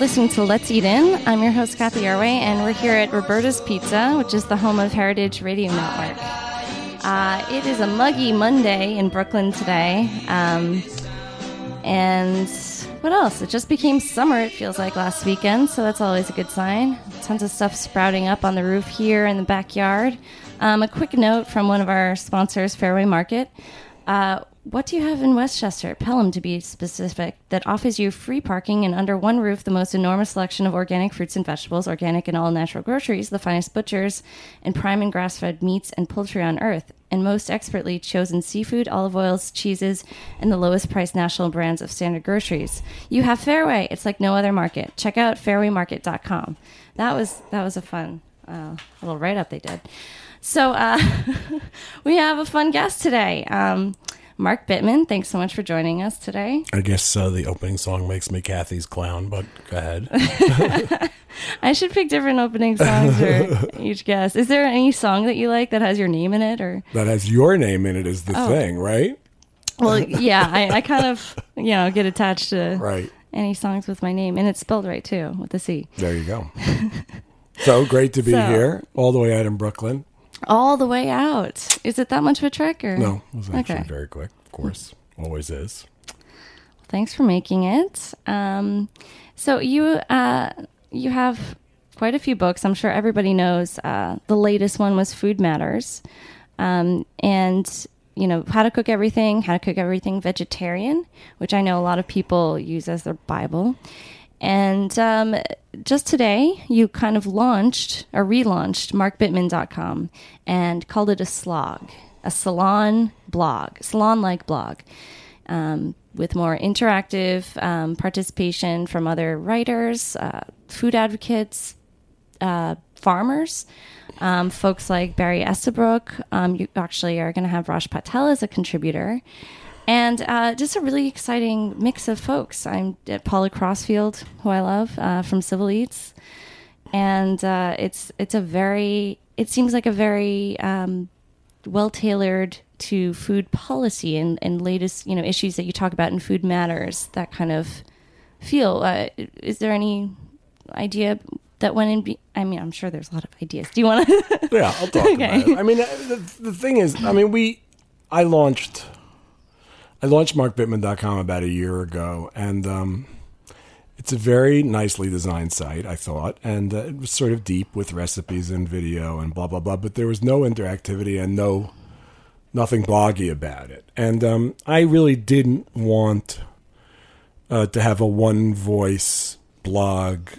Listening to Let's Eat In. I'm your host, Cathy Erway, and we're here at Roberta's Pizza, which is the home of Heritage Radio Network. Uh, it is a muggy Monday in Brooklyn today. Um, and what else? It just became summer, it feels like last weekend, so that's always a good sign. Tons of stuff sprouting up on the roof here in the backyard. Um, a quick note from one of our sponsors, Fairway Market. Uh, what do you have in Westchester, Pelham to be specific, that offers you free parking and under one roof the most enormous selection of organic fruits and vegetables, organic and all natural groceries, the finest butchers, and prime and grass fed meats and poultry on earth, and most expertly chosen seafood, olive oils, cheeses, and the lowest priced national brands of standard groceries? You have Fairway. It's like no other market. Check out fairwaymarket.com. That was that was a fun uh, little write up they did. So uh, we have a fun guest today. Um, Mark Bittman, thanks so much for joining us today. I guess uh, the opening song makes me Cathy's clown, but go ahead. I should pick different opening songs for each guest. Is there any song that you like that has your name in it, or? that has your name in it is the Oh. thing, right? Well, yeah, I, I kind of you know get attached to Right. any songs with my name, and it's spelled right too with a C. There you go. so great to be So- here, all the way out in Brooklyn. All the way out. Is it that much of a trek, or No, it was actually Okay. very quick. Of course, always is. Thanks for making it. Um, so you uh, you have quite a few books. I'm sure everybody knows. Uh, the latest one was Food Matters, um, and you know how to cook everything, how to cook everything vegetarian, which I know a lot of people use as their bible. And um, just today, you kind of launched or relaunched markbittman.com and called it a slog, a salon blog, salon like blog um, with more interactive um, participation from other writers, uh, food advocates, uh, farmers, um, folks like Barry Estabrook. Um, you actually are going to have Raj Patel as a contributor. And uh, just a really exciting mix of folks. I'm at Paula Crossfield, who I love uh, from Civil Eats, and uh, it's it's a very it seems like a very um, well tailored to food policy and, and latest you know issues that you talk about in Food Matters. That kind of feel. Uh, is there any idea that went in? Be- I mean, I'm sure there's a lot of ideas. Do you want to? Yeah, I'll talk Okay. about it. I mean, uh, the, the thing is, I mean, we, I launched, I launched markbittman.com about a year ago, and um, it's a very nicely designed site, I thought, and uh, it was sort of deep with recipes and video and blah blah blah. But there was no interactivity and no, nothing bloggy about it, and um, I really didn't want uh, to have a one voice blog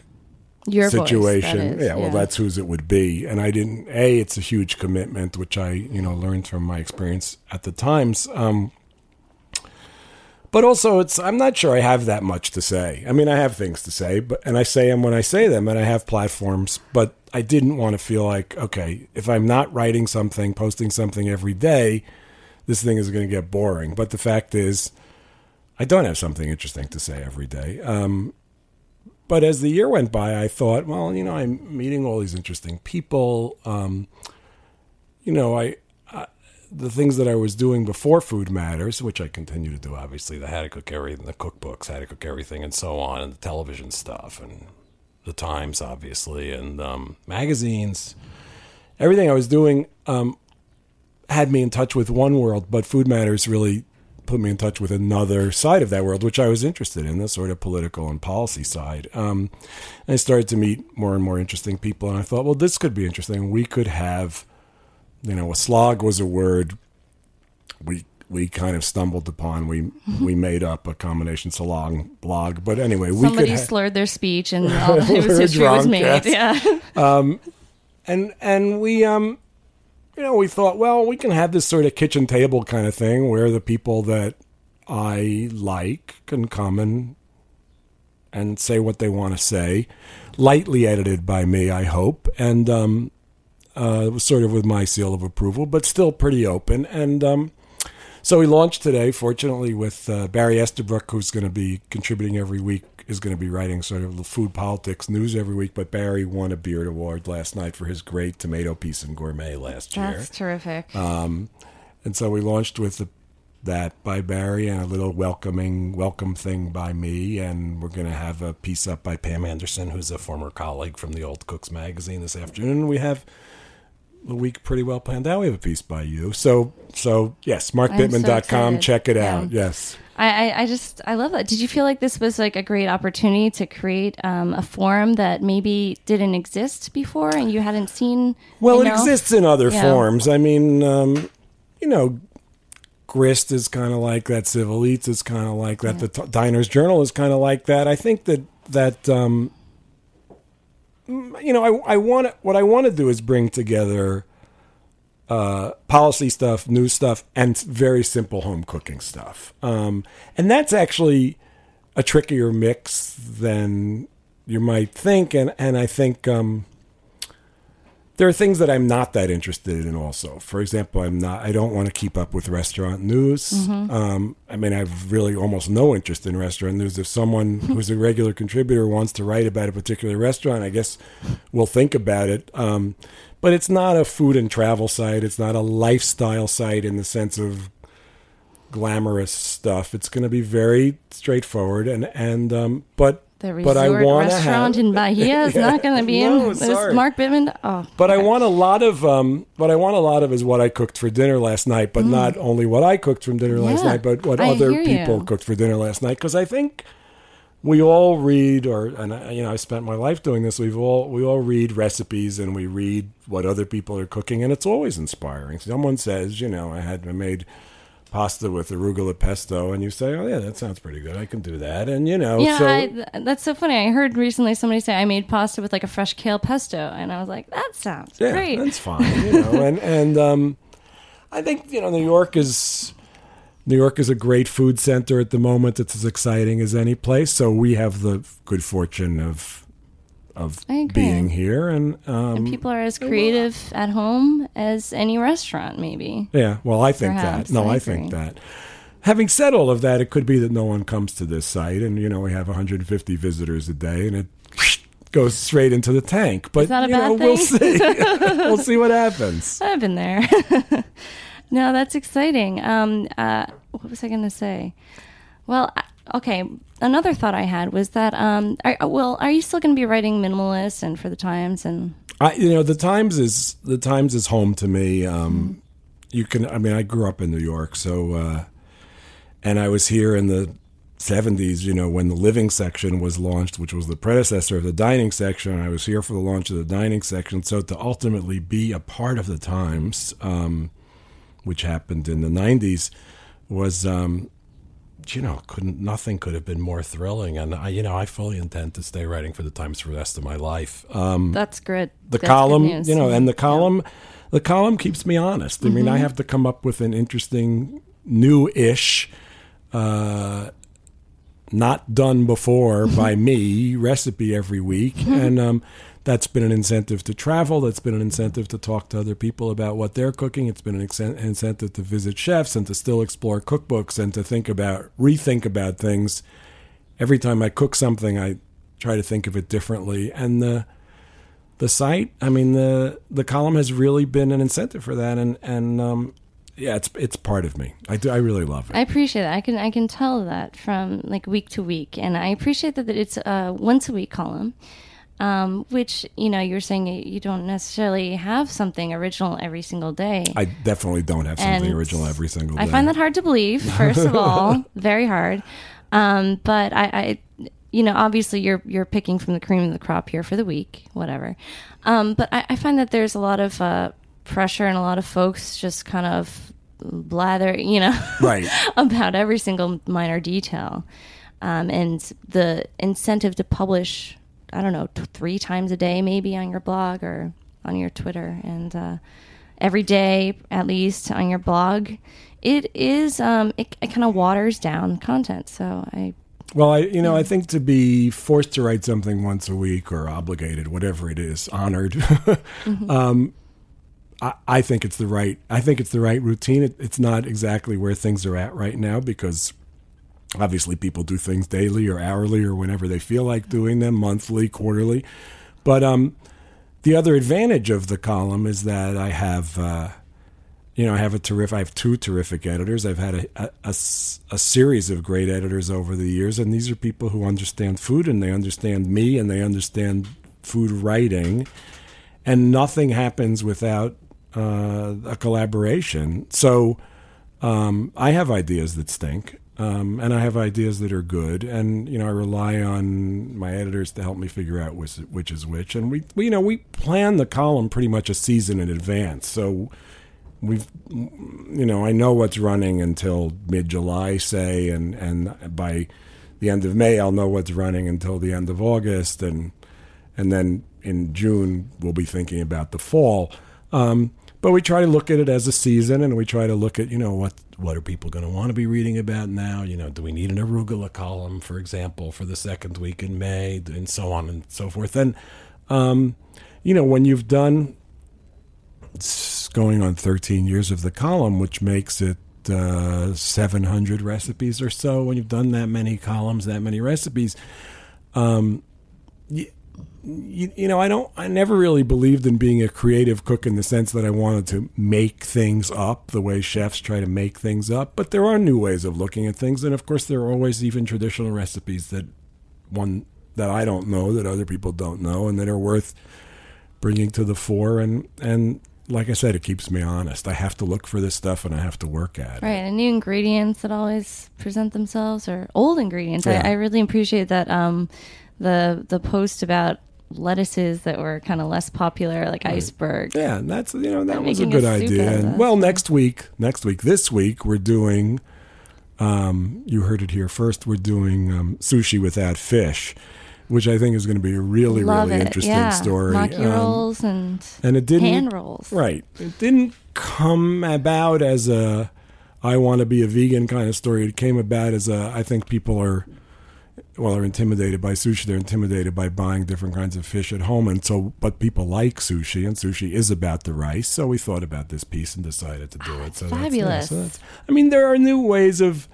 Your voice, situation. is, yeah, well, that's whose it would be. And I didn't. A, it's a huge commitment, which I you know learned from my experience at the Times. Um, but also, it's I'm not sure I have that much to say. I mean, I have things to say, but and I say them when I say them, and I have platforms. But I didn't want to feel like okay, if I'm not writing something, posting something every day, this thing is going to get boring. But the fact is, I don't have something interesting to say every day. Um, but as the year went by, I thought, well, you know, I'm meeting all these interesting people. Um, you know, I, the things that I was doing before Food Matters, which I continue to do, obviously, the how to cook everything, the cookbooks, how to cook everything, and so on, and the television stuff, and the Times, obviously, and um, magazines. Everything I was doing um, had me in touch with one world, but Food Matters really put me in touch with another side of that world, which I was interested in, the sort of political and policy side. Um, and I started to meet more and more interesting people, and I thought, well, this could be interesting. We could have, you know, a slog was a word we we kind of stumbled upon. We we made up a combination salon blog, but anyway, we Somebody could ha- slurred their speech and all the news history was made. Yeah. and and we um you know we thought well we can have this sort of kitchen table kind of thing where the people that i like can come and and say what they want to say lightly edited by me i hope and um uh was sort of with my seal of approval but still pretty open and um so we launched today fortunately with uh, barry estabrook who's going to be contributing every week is going to be writing sort of the food politics news every week but barry won a beard award last night for his great tomato piece and gourmet last year That's terrific. um, and so we launched with the, that by Barry and a little welcoming welcome thing by me, and we're going to have a piece up by Pam Anderson, who's a former colleague from the Old Cooks magazine this afternoon. We have the week pretty well planned out. We have a piece by you, so so yes, markbittman.com. excited. check it Yeah. out. Yes. I, I, I just I love that. Did you feel like this was like a great opportunity to create um, a forum that maybe didn't exist before and you hadn't seen? Well, you it exists in other Yeah. forms. I mean, um, you know, Grist is kind of like that. Civil Eats is kind of like that. The T- Diners Journal is kind of like that. I think that that um, you know, I I want what I want to do is bring together uh, policy stuff, news stuff, and very simple home cooking stuff. Um, and that's actually a trickier mix than you might think. And and I think. Um, there are things that I'm not that interested in. Also, for example, I'm not. I don't want to keep up with restaurant news. Um, I mean, I've really almost no interest in restaurant news. If someone who's a regular contributor wants to write about a particular restaurant, I guess we'll think about it. Um, but it's not a food and travel site. It's not a lifestyle site in the sense of glamorous stuff. It's going to be very straightforward and and um, but The but I restaurant have in Bahia is not going to be No, in. sorry. Is Mark Bittman. Oh, But I want a lot of um, what I want a lot of is what I cooked for dinner last night, but not only what I cooked from dinner last Mm. Night, but what I other hear you. people cooked for dinner last night. Because I think we all read, or and I, you know, I spent my life doing this. We've all we all read recipes and we read what other people are cooking, and it's always inspiring. Someone says, you know, I had I made pasta with arugula pesto, and you say, oh yeah, that sounds pretty good. I can do that, and you know, yeah, so I, that's so funny. I heard recently somebody say I made pasta with like a fresh kale pesto, and I was like, that sounds Yeah, great. that's fine. You know, and and um, I think you know New York is New York is a great food center at the moment. It's as exciting as any place. So we have the good fortune of of being here, and um, and people are as creative at home as any restaurant, maybe. yeah. Well, I think Perhaps, that. No, I I, think that. Having said all of that, it could be that no one comes to this site, and you know we have 150 visitors a day, and it goes straight into the tank. But you know, we'll see. we'll see what happens. I've been there. no, that's exciting. Um, uh, what was I going to say? Well, I- okay. Another thought I had was that, um, are, well, are you still going to be writing minimalist and for the Times and? I, you know, the Times is the Times is home to me. Um, You can, I mean, I grew up in New York, so, uh, and I was here in the '70s. You know, when the living section was launched, which was the predecessor of the dining section. I was here for the launch of the dining section. So to ultimately be a part of the Times, um, which happened in the '90s, was. Um, you know, couldn't nothing could have been more thrilling, and I, you know, I fully intend to stay writing for the Times for the rest of my life. Um, That's good. the That's good column, news. you know, and the column, the column keeps me honest. I mean, Mm-hmm. I have to come up with an interesting, new-ish, uh, not done before Mm-hmm. by me recipe every week, and um, that's been an incentive to travel. That's been an incentive to talk to other people about what they're cooking. It's been an incen- incentive to visit chefs and to still explore cookbooks and to think about, rethink about things. Every time I cook something, I try to think of it differently. And the the site, I mean the the column has really been an incentive for that, and and um, yeah, it's it's part of me. I do, I really love it. I appreciate that. I can I can tell that from like week to week, and I appreciate that it's a once a week column. Um, which you know you're saying you don't necessarily have something original every single day. I definitely don't have something And original every single day. I find that hard to believe. First of all, very hard. Um, but I, I, you know, obviously you're you're picking from the cream of the crop here for the week, whatever. Um, but I, I find that there's a lot of uh, pressure and a lot of folks just kind of blather, you know, Right. about every single minor detail, um, and the incentive to publish. I don't know, t- three times a day, maybe on your blog or on your Twitter, and uh, every day at least on your blog. It is, um, it, it kind of waters down content. So I, Well, I you know I think to be forced to write something once a week or obligated, whatever it is, honored. um, I, I think it's the right. I think it's the right routine. It, it's not exactly where things are at right now because obviously people do things daily or hourly or whenever they feel like doing them, monthly, quarterly. But um, the other advantage of the column is that I have. Uh, you know, I have a terrific. I have two terrific editors. I've had a series of great editors over the years, and these are people who understand food and they understand me and they understand food writing, and nothing happens without uh, a collaboration. So um, I have ideas that stink. Um, and I have ideas that are good, and you know I rely on my editors to help me figure out which, which is which. And we, we, you know, we plan the column pretty much a season in advance, so we've you know i know what's running until mid-july say and and by the end of may i'll know what's running until the end of august. And and then in june we'll be thinking about the fall. Um, but we try to look at it as a season and we try to look at you know what what are people going to want to be reading about now you know do we need an arugula column for example for the second week in may and so on and so forth and um, you know when you've done it's going on 13 years of the column, which makes it uh, 700 recipes or so. When you've done that many columns, that many recipes, um, you, you, know, I don't, I never really believed in being a creative cook in the sense that I wanted to make things up the way chefs try to make things up. But there are new ways of looking at things, and of course, there are always even traditional recipes that one that I don't know that other people don't know, and that are worth bringing to the fore. And and like I said, it keeps me honest. I have to look for this stuff, and I have to work at it. right, and new ingredients that always present themselves or old ingredients. Yeah. I, I really appreciate that. Um, the the post about lettuces that were kind of less popular, like iceberg. Yeah, and that's you know that I'm was a good a idea. And well, next week, next week, this week, we're doing. Um, you heard it here first. We're doing um, sushi without fish, which I think is going to be a really, Love really it. interesting yeah. story. Maki Um, rolls and and it didn't hand rolls. Right. It didn't come about as a I want to be a vegan kind of story. It came about as a I think people are well are intimidated by sushi. They're intimidated by buying different kinds of fish at home, and so but people like sushi, and sushi is about the rice. So we thought about this piece and decided to do it. So that's- yeah, fabulous. so that's, I mean, there are new ways of.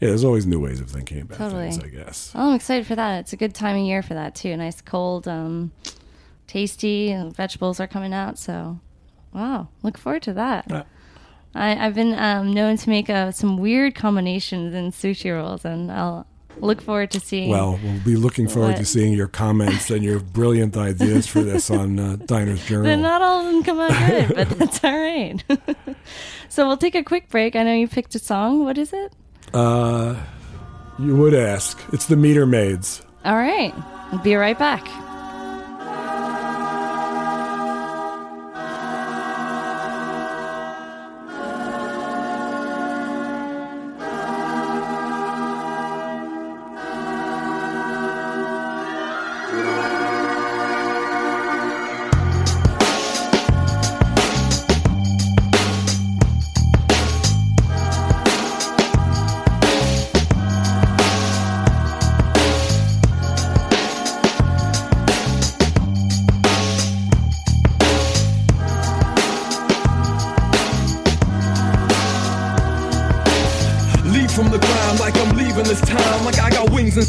Yeah, there's always new ways of thinking about Totally. things. I guess. Oh, I'm excited for that. It's a good time of year for that too. Nice cold, um, tasty, and vegetables are coming out. So, wow, look forward to that. Uh, I, I've been um, known to make uh, some weird combinations in sushi rolls, and I'll look forward to seeing. Well, we'll be looking forward to seeing your comments and your brilliant ideas for this on uh, Diners Journal. Then not all of them come out good, but that's all right. so we'll take a quick break. I know you picked a song. What is it? Uh, you would ask. It's the Meter Maids. All right, we'll be right back.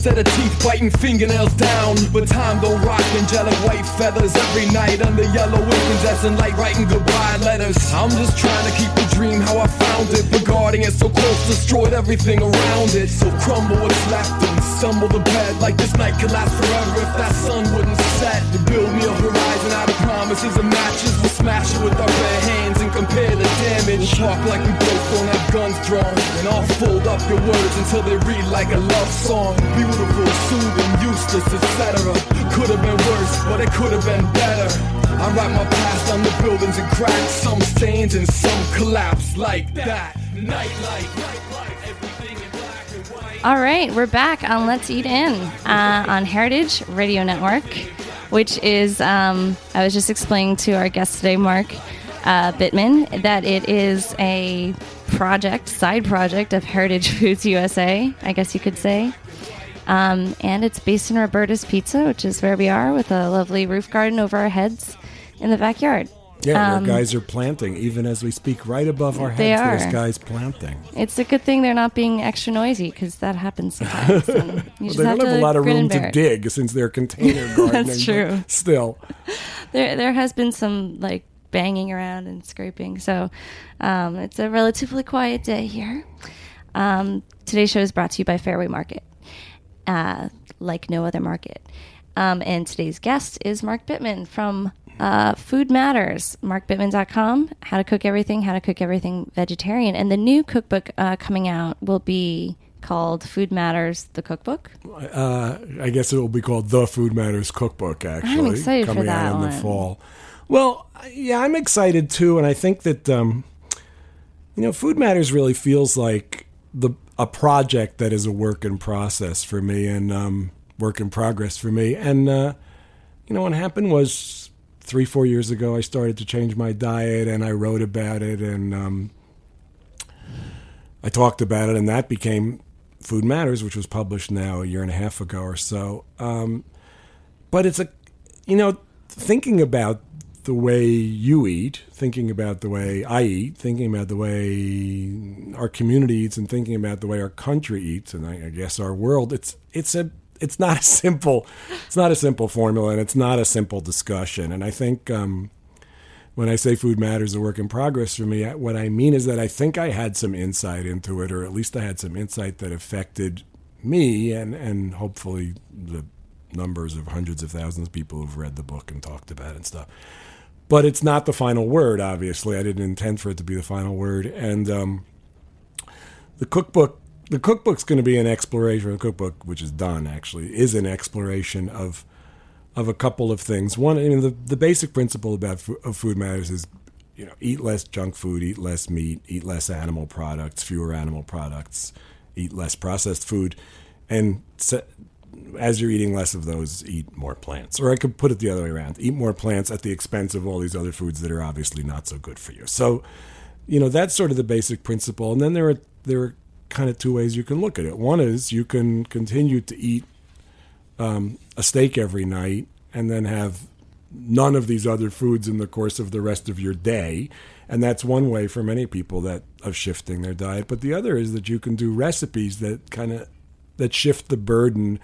Instead of teeth biting fingernails down. But time don't rock angelic white feathers every night under yellow incandescent light, writing goodbye letters. I'm just trying to keep the dream how I found it, but guarding it so close destroyed everything around it. So crumble what's left and stumble to bed like this night could last forever if that sun wouldn't set. To build me a horizon out of promises and matches, we'll smash it with our bare hands and compare the damage. We'll talk like we both don't have guns drawn, and I'll fold up your words until they read like a love song. Beautiful, soothing, useless, etc. Could have been worse, but it could have been better. I write my past on the buildings and cracks, some stains and some collapse like that. Nightlight, nightlight, everything in black and white. All right, we're back on Let's Eat In uh, on Heritage Radio Network, which is, um, I was just explaining to our guest today, Mark uh, Bittman, that it is a project, side project of Heritage Foods USA, I guess you could say. Um, and it's based in Roberta's Pizza, which is where we are with a lovely roof garden over our heads in the backyard. Yeah, Um, guys are planting, even as we speak, right above our heads. They There's are. guys planting. It's a good thing they're not being extra noisy because that happens sometimes. you Well, just they have don't have a lot of room to dig since they're container gardening. but true. Still, there there has been some like banging around and scraping. So um, it's a relatively quiet day here. Um, today's show is brought to you by Fairway Market, uh, like no other market. Um, and today's guest is Mark Bittman from uh, Food Matters, markbittman.com, how to cook everything, how to cook everything vegetarian. And the new cookbook uh, coming out will be called Food Matters, the cookbook. uh, I guess it will be called the Food Matters Cookbook. Actually, I'm excited for coming that out in the fall. Well, yeah, I'm excited too, and I think that um, you know, Food Matters really feels like the a project that is a work in process for me and um, work in progress for me. And uh, you know, what happened was three, four years ago, I started to change my diet, and I wrote about it, and um, I talked about it, and that became Food Matters, which was published now a year and a half ago or so. Um, but it's a, you know, thinking about the way you eat, thinking about the way I eat, thinking about the way our community eats, and thinking about the way our country eats, and I, I guess our world. It's it's a it's not a simple it's not a simple formula, and it's not a simple discussion. And I think um, when I say food matters, a work in progress for me, what I mean is that I think I had some insight into it, or at least I had some insight that affected me, and and hopefully the numbers of hundreds of thousands of people who've read the book and talked about it and stuff. But it's not the final word. Obviously, I didn't intend for it to be the final word, and um, the cookbook. The cookbook's going to be an exploration. The cookbook, which is done actually, is an exploration of of a couple of things. One, I mean, the, the basic principle about fo- of food matters is, you know, eat less junk food, eat less meat, eat less animal products, fewer animal products, eat less processed food, and se- as you're eating less of those, eat more plants. Or I could put it the other way around: eat more plants at the expense of all these other foods that are obviously not so good for you. So, you know, that's sort of the basic principle. And then there are there are kind of two ways you can look at it. One is you can continue to eat um, a steak every night and then have none of these other foods in the course of the rest of your day and that's one way for many people that of shifting their diet but the other is that you can do recipes that kind of that shift the burden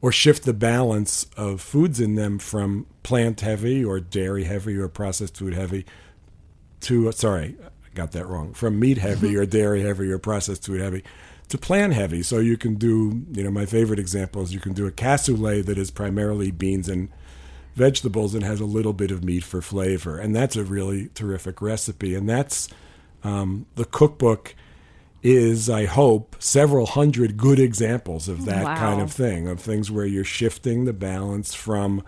or shift the balance of foods in them from plant heavy or dairy heavy or processed food heavy to sorry got that wrong. From meat heavy or dairy heavy or processed food heavy to plant heavy. So you can do you know my favorite example is you can do a cassoulet that is primarily beans and vegetables and has a little bit of meat for flavor. And that's a really terrific recipe. And that's um, the cookbook is i hope several hundred good examples of that Wow. kind of thing of things where you're shifting the balance from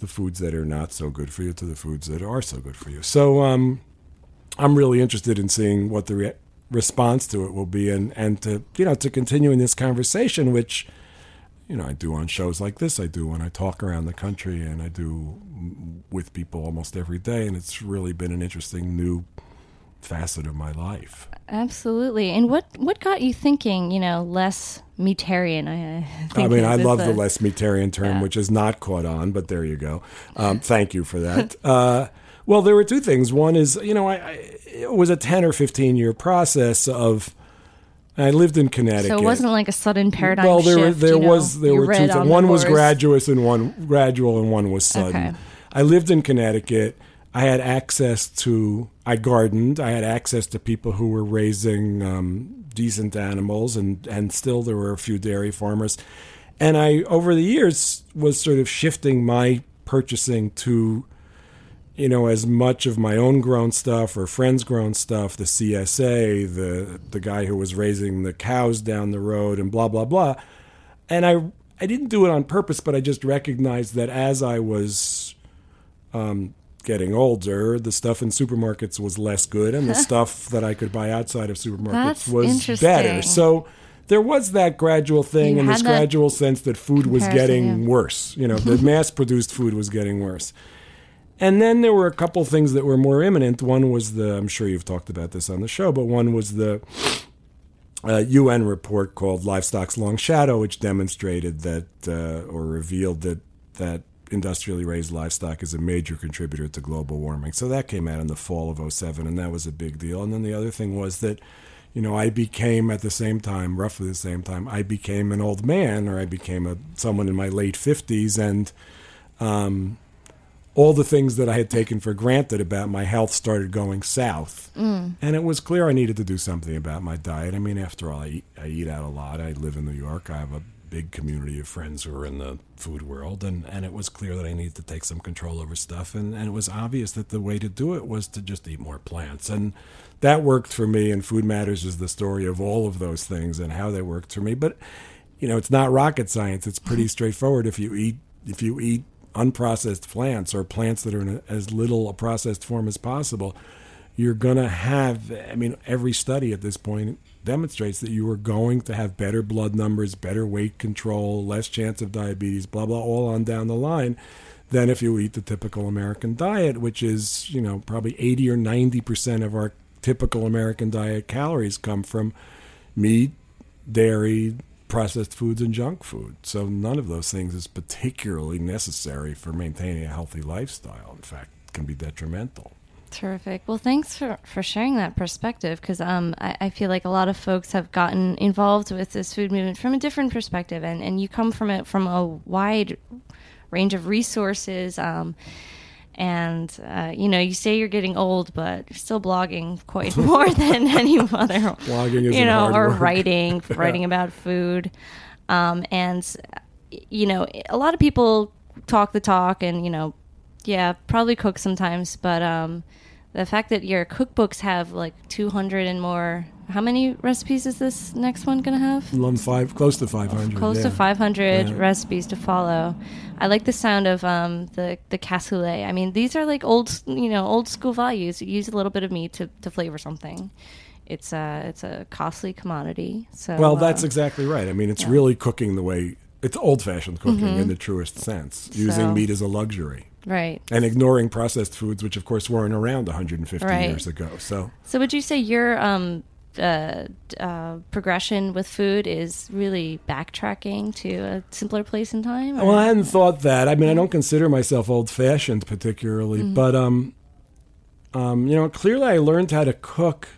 the foods that are not so good for you to the foods that are so good for you. So um, i'm really interested in seeing what the re- response to it will be and, and to you know to continue in this conversation which you know I do on shows like this I do when I talk around the country and I do with people almost every day and it's really been an interesting new facet of my life Absolutely. And what what got you thinking? You know, less meatarian. I, I, I mean I love the the less meatarian term Yeah. which is not caught on but there you go um, thank you for that uh, well there were two things one is you know I, I it was a 10 or 15 year process of I lived in Connecticut. So it wasn't like a sudden paradigm well, there shift. were there you know? was there were two things. One was graduous and one gradual and one was sudden. Okay. I lived in Connecticut. I had access to I gardened. I had access to people who were raising um, decent animals, and and still there were a few dairy farmers. And I over the years was sort of shifting my purchasing to you know, as much of my own grown stuff or friends' grown stuff, the CSA, the the guy who was raising the cows down the road, and blah blah blah. And I I didn't do it on purpose, but I just recognized that as I was um, getting older, the stuff in supermarkets was less good, and the stuff that I could buy outside of supermarkets That's was better. So. There was that gradual thing You and this gradual sense that food was getting yeah. worse. You know, the mass produced food was getting worse. And then there were a couple things that were more imminent. One was the, I'm sure you've talked about this on the show, but one was the uh, UN report called Livestock's Long Shadow, which demonstrated that uh, or revealed that that industrially raised livestock is a major contributor to global warming. So that came out in the fall of 07, and that was a big deal. And then the other thing was that, you know, I became at the same time, roughly the same time, I became an old man, or I became a someone in my late 50s, and um, all the things that I had taken for granted about my health started going south. Mm. And it was clear I needed to do something about my diet. I mean, after all, I eat, I eat out a lot. I live in New York. I have a big community of friends who are in the food world. And, and it was clear that I needed to take some control over stuff. And, and it was obvious that the way to do it was to just eat more plants. And that worked for me. And Food Matters is the story of all of those things and how they worked for me. But, you know, it's not rocket science. It's pretty straightforward. If you eat, if you eat unprocessed plants or plants that are in a, as little a processed form as possible, you're going to have, I mean, every study at this point demonstrates that you are going to have better blood numbers, better weight control, less chance of diabetes, blah, blah, all on down the line than if you eat the typical American diet, which is, you know, probably 80 or 90% of our typical American diet calories come from meat, dairy, processed foods and junk food. So none of those things is particularly necessary for maintaining a healthy lifestyle. In fact, can be detrimental. Terrific. Well, thanks for, for sharing that perspective because um, I, I feel like a lot of folks have gotten involved with this food movement from a different perspective, and, and you come from it from a wide range of resources. Um, and uh, you know, you say you're getting old, but you're still blogging quite more than any other. Blogging you know, or work. writing, writing about food, um, and you know, a lot of people talk the talk, and you know, yeah, probably cook sometimes, but um, the fact that your cookbooks have like 200 and more. How many recipes is this next one gonna have? Lum five, close to 500. Close yeah. to 500 Yeah. recipes to follow. I like the sound of um, the the cassoulet. I mean, these are like old, you know, old school values. You use a little bit of meat to, to flavor something. It's a it's a costly commodity. So Well, that's uh, exactly right. I mean, it's really cooking the way it's old-fashioned cooking Mm-hmm. in the truest sense, using So- meat as a luxury right. and ignoring processed foods, which of course weren't around 150 Right. years ago. So So would you say your um, uh, uh, progression with food is really backtracking to a simpler place in time? or- Well, I hadn't thought that. I mean, I don't consider myself old-fashioned particularly, Mm-hmm. but um, um, you know, clearly I learned how to cook.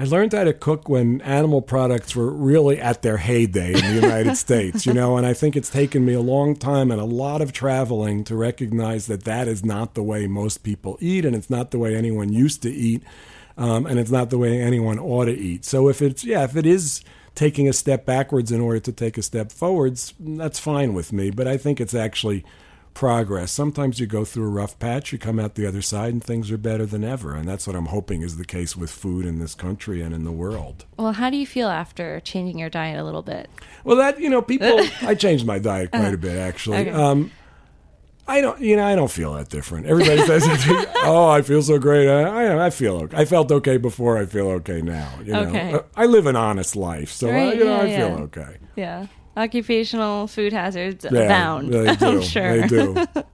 I learned how to cook when animal products were really at their heyday in the United States, you know, and I think it's taken me a long time and a lot of traveling to recognize that that is not the way most people eat, and it's not the way anyone used to eat, um, and it's not the way anyone ought to eat. So if it's yeah, if it is taking a step backwards in order to take a step forwards, that's fine with me. But I think it's actually progress. Sometimes you go through a rough patch, you come out the other side, and things are better than ever. And that's what I'm hoping is the case with food in this country and in the world. well, how do you feel after changing your diet a little bit? Well, that you know, people. I changed my diet quite a bit actually. Okay. Um, I don't, you know, I don't feel that different. Everybody says, "Oh, I feel so great." I, I, I feel okay. I felt okay before. I feel okay now. You know, Okay. Uh, I live an honest life, so I, Right, you know, yeah, feel okay. Yeah. Occupational food hazards Yeah, abound. they do. I'm sure. They do.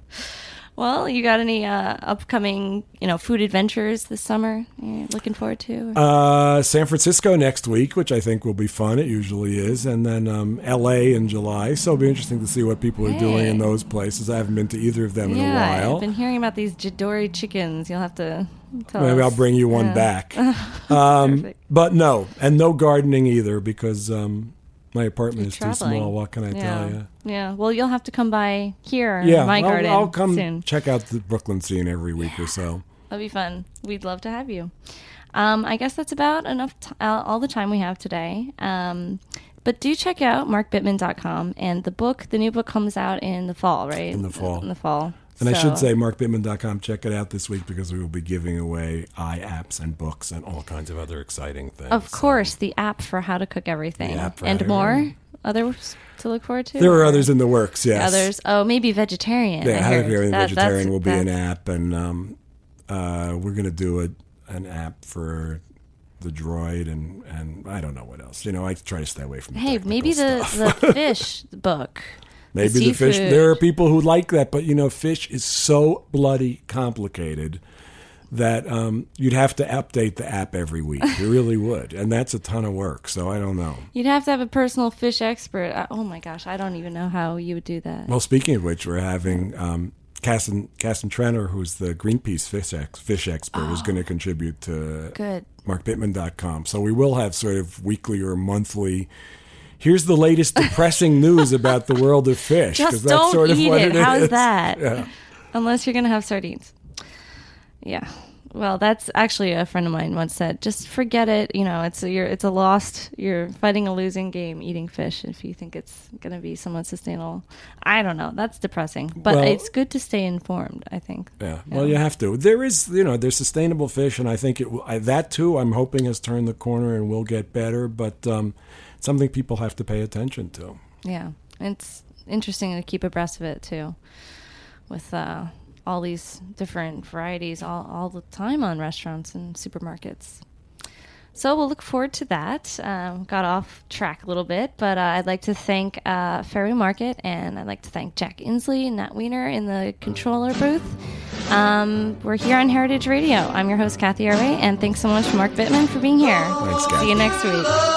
Well, you got any uh, upcoming, you know, food adventures this summer you're looking forward to? Uh, San Francisco next week, which I think will be fun. It usually is, and then um, L.A. in July. So it'll be interesting to see what people are doing in those places. I haven't been to either of them in a while. I've been hearing about these Jidori chickens. You'll have to Tell Maybe I'll bring you one Yeah. back. Um, but no, and no gardening either because um, my apartment You're is traveling. too small. What can I yeah. tell you? Yeah. Well, you'll have to come by here. Yeah, in my I'll, garden. I'll come soon. check out the Brooklyn scene every week or so. That'd be fun. We'd love to have you. Um, I guess that's about enough. T- all the time we have today. Um, but do check out markbittman.com and the book. The new book comes out in the fall, right? In the fall. In the fall. And I should say, markbittman.com, check it out this week because we will be giving away iApps and books and all kinds of other exciting things. of course, the app for how to cook everything The app for and more. Others to look forward to. There are others in the works, yes. Others. Oh, maybe vegetarian. I Yeah, How to. Cook Everything That- Vegetarian will be an app, and um, uh, we're going to do a, an app for the droid, and, and I don't know what else. You know, I try to stay away from the Hey, maybe the, stuff. the fish book. Maybe the, fish. There are people who like that, but you know, fish is so bloody complicated that um, you'd have to update the app every week. You really would, and that's a ton of work. So I don't know. You'd have to have a personal fish expert. Uh, Oh my gosh, I don't even know how you would do that. Well, speaking of which, we're having um, Casson Casson Trenor, who's the Greenpeace fish ex, fish expert, is going to contribute to Good. markbittman.com. So we will have sort of weekly or monthly. Here's the latest depressing news about the world of fish. Just that's don't sort of eat what it. it How's is. that? Yeah. Unless you're going to have sardines. Yeah. Well, that's actually a friend of mine once said, just forget it. You know, it's a, you're, it's a lost, you're fighting a losing game eating fish if you think it's going to be somewhat sustainable. I don't know. That's depressing. But Well- it's good to stay informed, I think. Yeah, well, you have to. There is, you know, there's sustainable fish, and I think it I, that too. I'm hoping has turned the corner and will get better, but um, something people have to pay attention to. Yeah, it's interesting to keep abreast of it too, with uh, all these different varieties all, all the time on restaurants and supermarkets. So we'll look forward to that. Um, got off track a little bit, but uh, I'd like to thank uh, Fairway Market and I'd like to thank Jack Inslee and Nat Weiner in the controller booth. Um, we're here on Heritage Radio. I'm your host, Cathy Erway, and thanks so much, Mark Bittman, for being here. Thanks, See you next week.